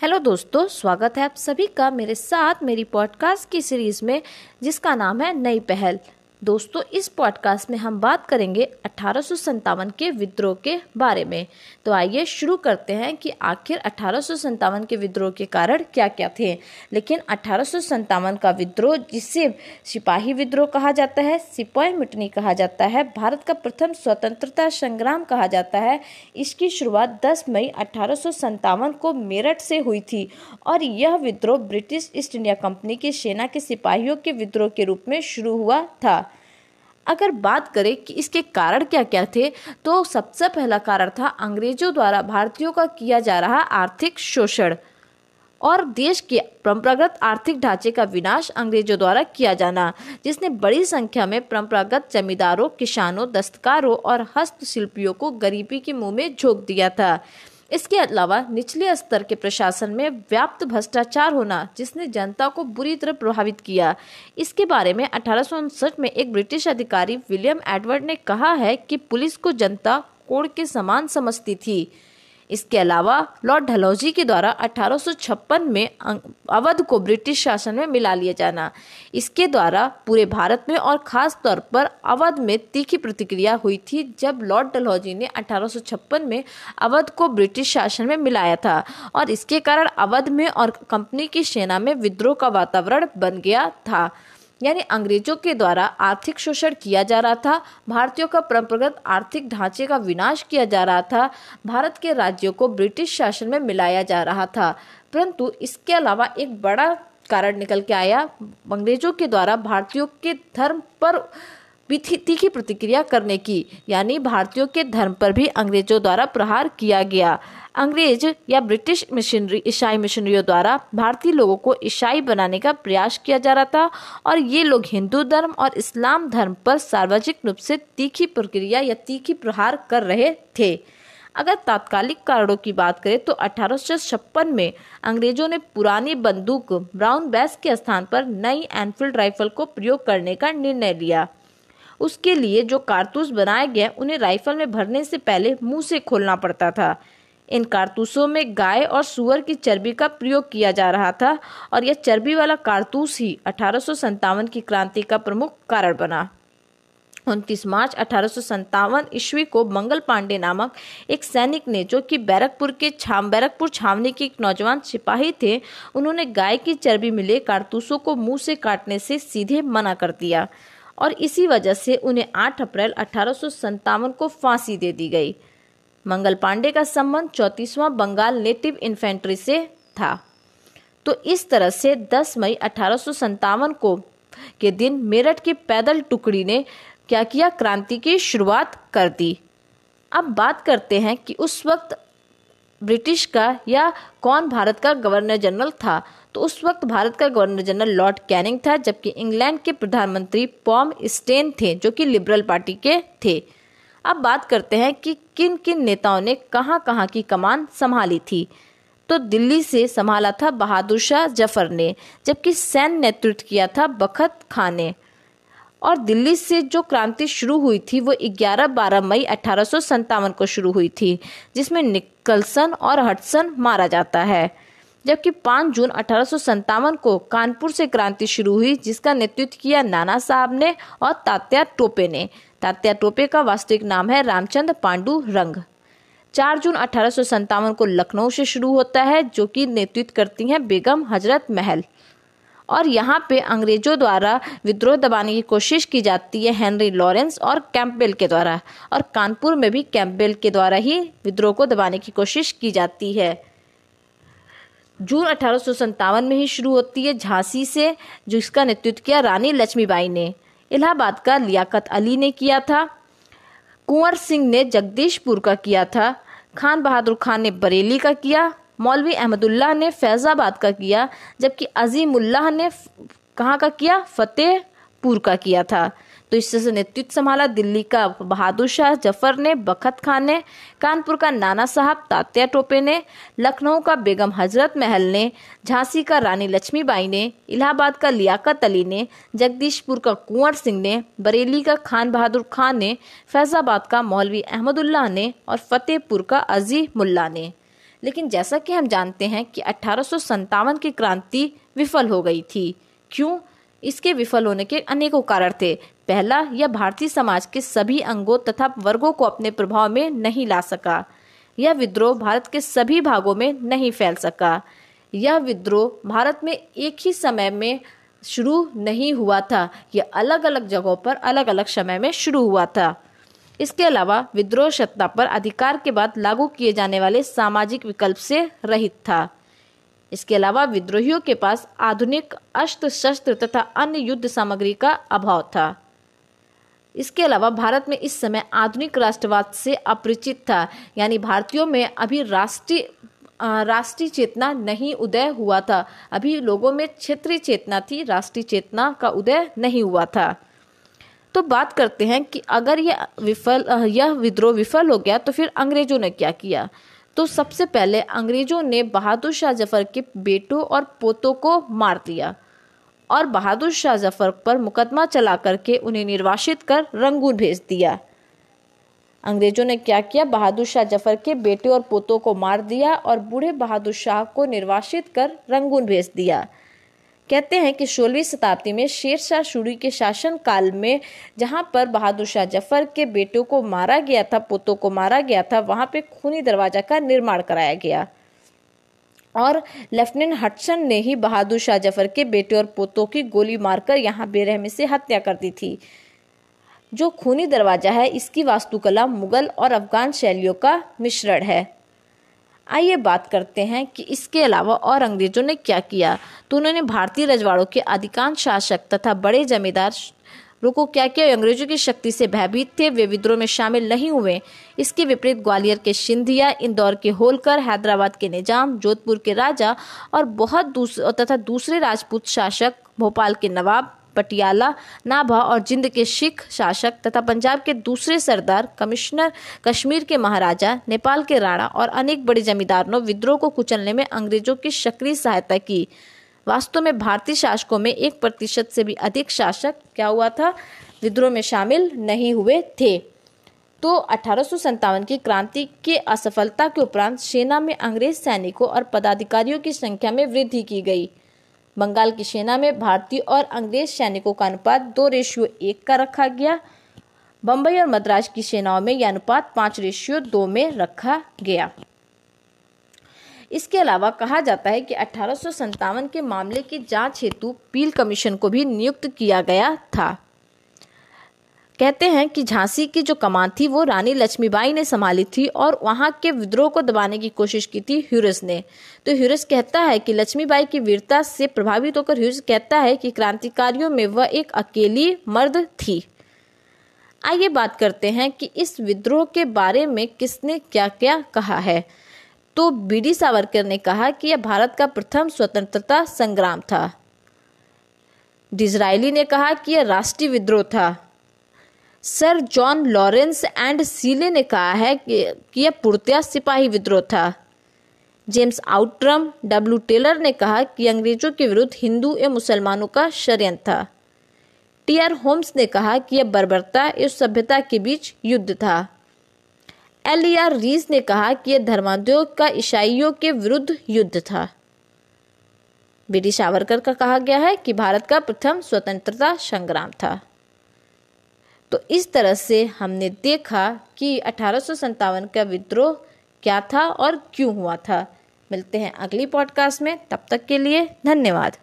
Hello दोस्तों, स्वागत है आप सभी का मेरे साथ मेरी पॉडकास्ट की सीरीज़ में, जिसका नाम है नई पहल। दोस्तों, इस पॉडकास्ट में हम बात करेंगे अठारह के विद्रोह के बारे में। तो आइए शुरू करते हैं कि आखिर अठारह के विद्रोह के कारण क्या क्या थे। लेकिन अठारह का विद्रोह, जिसे सिपाही विद्रोह कहा जाता है, सिपाही मिटनी कहा जाता है, भारत का प्रथम स्वतंत्रता संग्राम कहा जाता है, इसकी शुरुआत 10 मई अठारह को मेरठ से हुई थी। और यह विद्रोह ब्रिटिश ईस्ट इंडिया कंपनी की सेना के सिपाहियों के विद्रोह के रूप में शुरू हुआ था। अगर बात करें कि इसके कारण क्या क्या थे तो सबसे पहला कारण था अंग्रेज़ों द्वारा भारतीयों का किया जा रहा आर्थिक शोषण। और देश के परंपरागत आर्थिक ढांचे का विनाश अंग्रेज़ों द्वारा किया जाना, जिसने बड़ी संख्या में परंपरागत जमींदारों, किसानों, दस्तकारों और हस्तशिल्पियों को गरीबी के मुँह में झोंक दिया था। इसके अलावा निचले स्तर के प्रशासन में व्याप्त भ्रष्टाचार होना, जिसने जनता को बुरी तरह प्रभावित किया। इसके बारे में अठारह में एक ब्रिटिश अधिकारी विलियम एडवर्ड ने कहा है कि पुलिस को जनता कोड के समान समझती थी। इसके अलावा लॉर्ड ढलौजी के द्वारा 1856 में अवध को ब्रिटिश शासन में मिला लिया जाना। इसके द्वारा पूरे भारत में और खास तौर पर अवध में तीखी प्रतिक्रिया हुई थी जब लॉर्ड डलहौजी ने 1856 में अवध को ब्रिटिश शासन में मिलाया था और इसके कारण अवध में और कंपनी की सेना में विद्रोह का वातावरण बन गया था। यानी अंग्रेज़ों के द्वारा आर्थिक शोषण किया जा रहा था, भारतीयों का परंपरागत आर्थिक ढांचे का विनाश किया जा रहा था, भारत के राज्यों को ब्रिटिश शासन में मिलाया जा रहा था। परंतु इसके अलावा एक बड़ा कारण निकल के आया, अंग्रेज़ों के द्वारा भारतीयों के धर्म पर तीखी प्रतिक्रिया करने की, यानी भारतीयों के धर्म पर भी अंग्रेज़ों द्वारा प्रहार किया गया। अंग्रेज़ या ब्रिटिश मिशनरी, ईसाई मिशनरियों द्वारा भारतीय लोगों को ईसाई बनाने का प्रयास किया जा रहा था, और ये लोग हिंदू धर्म और इस्लाम धर्म पर सार्वजनिक रूप से तीखी प्रक्रिया या तीखी प्रहार कर रहे थे। अगर तात्कालिक कारणों की बात करें तो अठारह सौ छप्पन में अंग्रेज़ों ने पुरानी बंदूक ब्राउन बैस के स्थान पर नई एनफील्ड राइफल को प्रयोग करने का निर्णय लिया। उसके लिए जो कारतूस बनाए गए उन्हें राइफल में भरने से पहले मुँह से खोलना पड़ता था। इन कारतूसों में गाय और सुअर की चर्बी का प्रयोग किया जा रहा था और यह चर्बी वाला कारतूस ही अठारह की क्रांति का प्रमुख कारण बना। उनतीस मार्च अठारह ईस्वी को मंगल पांडे नामक एक सैनिक ने, जो कि बैरकपुर के छाम, बैरकपुर छावनी के एक नौजवान सिपाही थे, उन्होंने गाय की चर्बी मिले कारतूसों को मुँह से काटने से सीधे मना कर दिया। और इसी वजह से उन्हें 8 अप्रैल अठारह को फांसी दे दी गई। मंगल पांडे का संबंध चौतीसवां बंगाल नेटिव इन्फेंट्री से था। तो इस तरह से 10 मई अठारह को के दिन मेरठ की पैदल टुकड़ी ने क्या किया? क्रांति की शुरुआत कर दी। अब बात करते हैं कि उस वक्त ब्रिटिश का या कौन भारत का गवर्नर जनरल था? तो उस वक्त भारत का गवर्नर जनरल लॉर्ड कैनिंग था, जबकि इंग्लैंड के प्रधानमंत्री पॉम स्टेन थे, जो कि लिबरल पार्टी के थे। अब बात करते हैं कि किन किन नेताओं ने कहाँ कहाँ की कमान संभाली थी। तो दिल्ली से संभाला था बहादुर शाह ज़फ़र ने, जबकि सैन्य नेतृत्व किया था बखत खान ने। और दिल्ली से जो क्रांति शुरू हुई थी, वो 11-12 मई अठारह को शुरू हुई थी, जिसमें निकलसन और हटसन मारा जाता है। जबकि 5 जून अठारह को कानपुर से क्रांति शुरू हुई, जिसका नेतृत्व किया नाना साहब ने और तात्या टोपे ने। तात्या टोपे का वास्तविक नाम है रामचंद्र पांडु रंग। 4 जून अठारह को लखनऊ से शुरू होता है, जो कि नेतृत्व करती हैं बेगम हज़रत महल। और यहाँ पे अंग्रेज़ों द्वारा विद्रोह दबाने की कोशिश की जाती है हेनरी लॉरेंस और कैंपबेल के द्वारा। और कानपुर में भी कैंपबेल के द्वारा ही विद्रोह को दबाने की कोशिश की जाती है। जून अठारह सौ सत्तावन में ही शुरू होती है झांसी से, जिसका नेतृत्व किया रानी लक्ष्मीबाई ने। इलाहाबाद का लियाकत अली ने किया था। कुंवर सिंह ने जगदीशपुर का किया था। खान बहादुर खान ने बरेली का किया। मौलवी अहमदुल्लाह ने फैज़ाबाद का किया, जबकि अजीमुल्लाह ने कहाँ का किया? फतेहपुर का किया था। तो इससे नेतृत्व संभाला। दिल्ली का बहादुर शाह, ज़फ़र ने, बखत खान ने, कानपुर का नाना साहब, तात्या टोपे ने, लखनऊ का बेगम हज़रत महल ने, झांसी का रानी लक्ष्मीबाई ने, इलाहाबाद का लियाकत अली ने, जगदीशपुर का कुंवर सिंह ने, बरेली का खान बहादुर खान ने, फैजाबाद का मौलवी अहमदुल्लाह ने और फतेहपुर का अजी मुल्ला ने। लेकिन जैसा कि हम जानते हैं कि अठारह की क्रांति विफल हो गई थी। क्यों? इसके विफल होने के अनेकों कारण थे। पहला, यह भारतीय समाज के सभी अंगों तथा वर्गों को अपने प्रभाव में नहीं ला सका। यह विद्रोह भारत के सभी भागों में नहीं फैल सका। यह विद्रोह भारत में एक ही समय में शुरू नहीं हुआ था। यह अलग अलग जगहों पर अलग अलग समय में शुरू हुआ था। इसके अलावा विद्रोह सत्ता पर अधिकार के बाद लागू किए जाने वाले सामाजिक विकल्प से रहित था। इसके अलावा विद्रोहियों के पास आधुनिक अस्त्र शस्त्र तथा अन्य युद्ध सामग्री का अभाव था। इसके अलावा भारत में इस समय आधुनिक राष्ट्रवाद से अपरिचित था। यानी भारतीयों में अभी राष्ट्रीय राष्ट्रीय चेतना नहीं उदय हुआ था। अभी लोगों में क्षेत्रीय चेतना थी, राष्ट्रीय चेतना का उदय नहीं हुआ था। तो बात करते हैं कि अगर यह विफल, यह विद्रोह विफल हो गया तो फिर अंग्रेज़ों ने क्या किया? तो सबसे पहले अंग्रेज़ों ने बहादुर शाह ज़फ़र के बेटों और पोतों को मार दिया और बहादुर शाह ज़फ़र पर मुकदमा चला करके उन्हें निर्वासित कर रंगून भेज दिया। अंग्रेज़ों ने क्या किया? बहादुर शाह ज़फ़र के बेटे और पोतों को मार दिया और बूढ़े बहादुर शाह को निर्वासित कर रंगून भेज दिया। कहते हैं कि सोलहवीं शताब्दी में शेर शाह सूरी के शासन काल में जहाँ पर बहादुर शाह ज़फ़र के बेटों को मारा गया था, पोतों को मारा गया था, वहाँ पे खूनी दरवाज़ा का निर्माण कराया गया। और लेफ्टिनेंट हटसन ने ही बहादुर शाह ज़फ़र के बेटे और पोतों की गोली मारकर यहाँ बेरहमी से हत्या कर दी थी। जो खूनी दरवाज़ा है, इसकी वास्तुकला मुगल और अफगान शैलियों का मिश्रण है। आइए बात करते हैं कि इसके अलावा और अंग्रेज़ों ने क्या किया? तो उन्होंने भारतीय रजवाड़ों के अधिकांश शासक तथा बड़े जमींदार को क्या किया? अंग्रेज़ों की शक्ति से भयभीत थे, वे विद्रोह में शामिल नहीं हुए। इसके विपरीत ग्वालियर के सिंधिया इंदौर के होलकर, हैदराबाद के निज़ाम, जोधपुर के राजा और बहुत दूसरे तथा दूसरे राजपूत शासक, भोपाल के नवाब पटियाला, नाभा और जिंद के सिख शासक तथा पंजाब के दूसरे सरदार, कमिश्नर कश्मीर के महाराजा, नेपाल के राणा और अनेक बड़े जमींदारों ने विद्रोह को कुचलने में अंग्रेज़ों की सक्रिय सहायता की। वास्तव में भारतीय शासकों में एक प्रतिशत से भी अधिक शासक क्या हुआ था? विद्रोह में शामिल नहीं हुए थे। तो अठारह की क्रांति के असफलता के उपरांत सेना में अंग्रेज़ सैनिकों और पदाधिकारियों की संख्या में वृद्धि की गई। बंगाल की सेना में भारतीय और अंग्रेज़ सैनिकों का अनुपात दो रेशियो एक का रखा गया। बम्बई और मद्रास की सेनाओं में यह अनुपात पाँच रेशियो दो में रखा गया। इसके अलावा कहा जाता है कि अठारह के मामले की जाँच हेतु पील कमीशन को भी नियुक्त किया गया था। कहते हैं कि झांसी की जो कमान थी, वो रानी लक्ष्मीबाई ने संभाली थी और वहाँ के विद्रोह को दबाने की कोशिश की थी ह्यूरस ने। तो ह्यूरस कहता है कि लक्ष्मीबाई की वीरता से प्रभावित होकर ह्यूरस कहता है कि क्रांतिकारियों में वह एक अकेली मर्द थी। आइए बात करते हैं कि इस विद्रोह के बारे में किसने क्या क्या कहा है। तो बी डी सावरकर ने कहा कि यह भारत का प्रथम स्वतंत्रता संग्राम था। डिजराइली ने कहा कि यह राष्ट्रीय विद्रोह था। Sir John Lawrence and Seeley ने कहा है कि यह पूर्तिया सिपाही विद्रोह था। जेम्स आउट्रम डब्ल्यू टेलर ने कहा कि अंग्रेज़ों के विरुद्ध हिंदू एवं मुसलमानों का षड्यंत्र था। टी आर होम्स ने कहा कि यह बर्बरता एवं सभ्यता के बीच युद्ध था। एल ई आर रीज ने कहा कि यह धर्माद्योग का ईसाइयों के विरुद्ध युद्ध था। बी सावरकर का कहा गया है कि भारत का प्रथम स्वतंत्रता संग्राम था। तो इस तरह से हमने देखा कि अठारह सौ सत्तावन का विद्रोह क्या था और क्यों हुआ था। मिलते हैं अगली पॉडकास्ट में। तब तक के लिए धन्यवाद।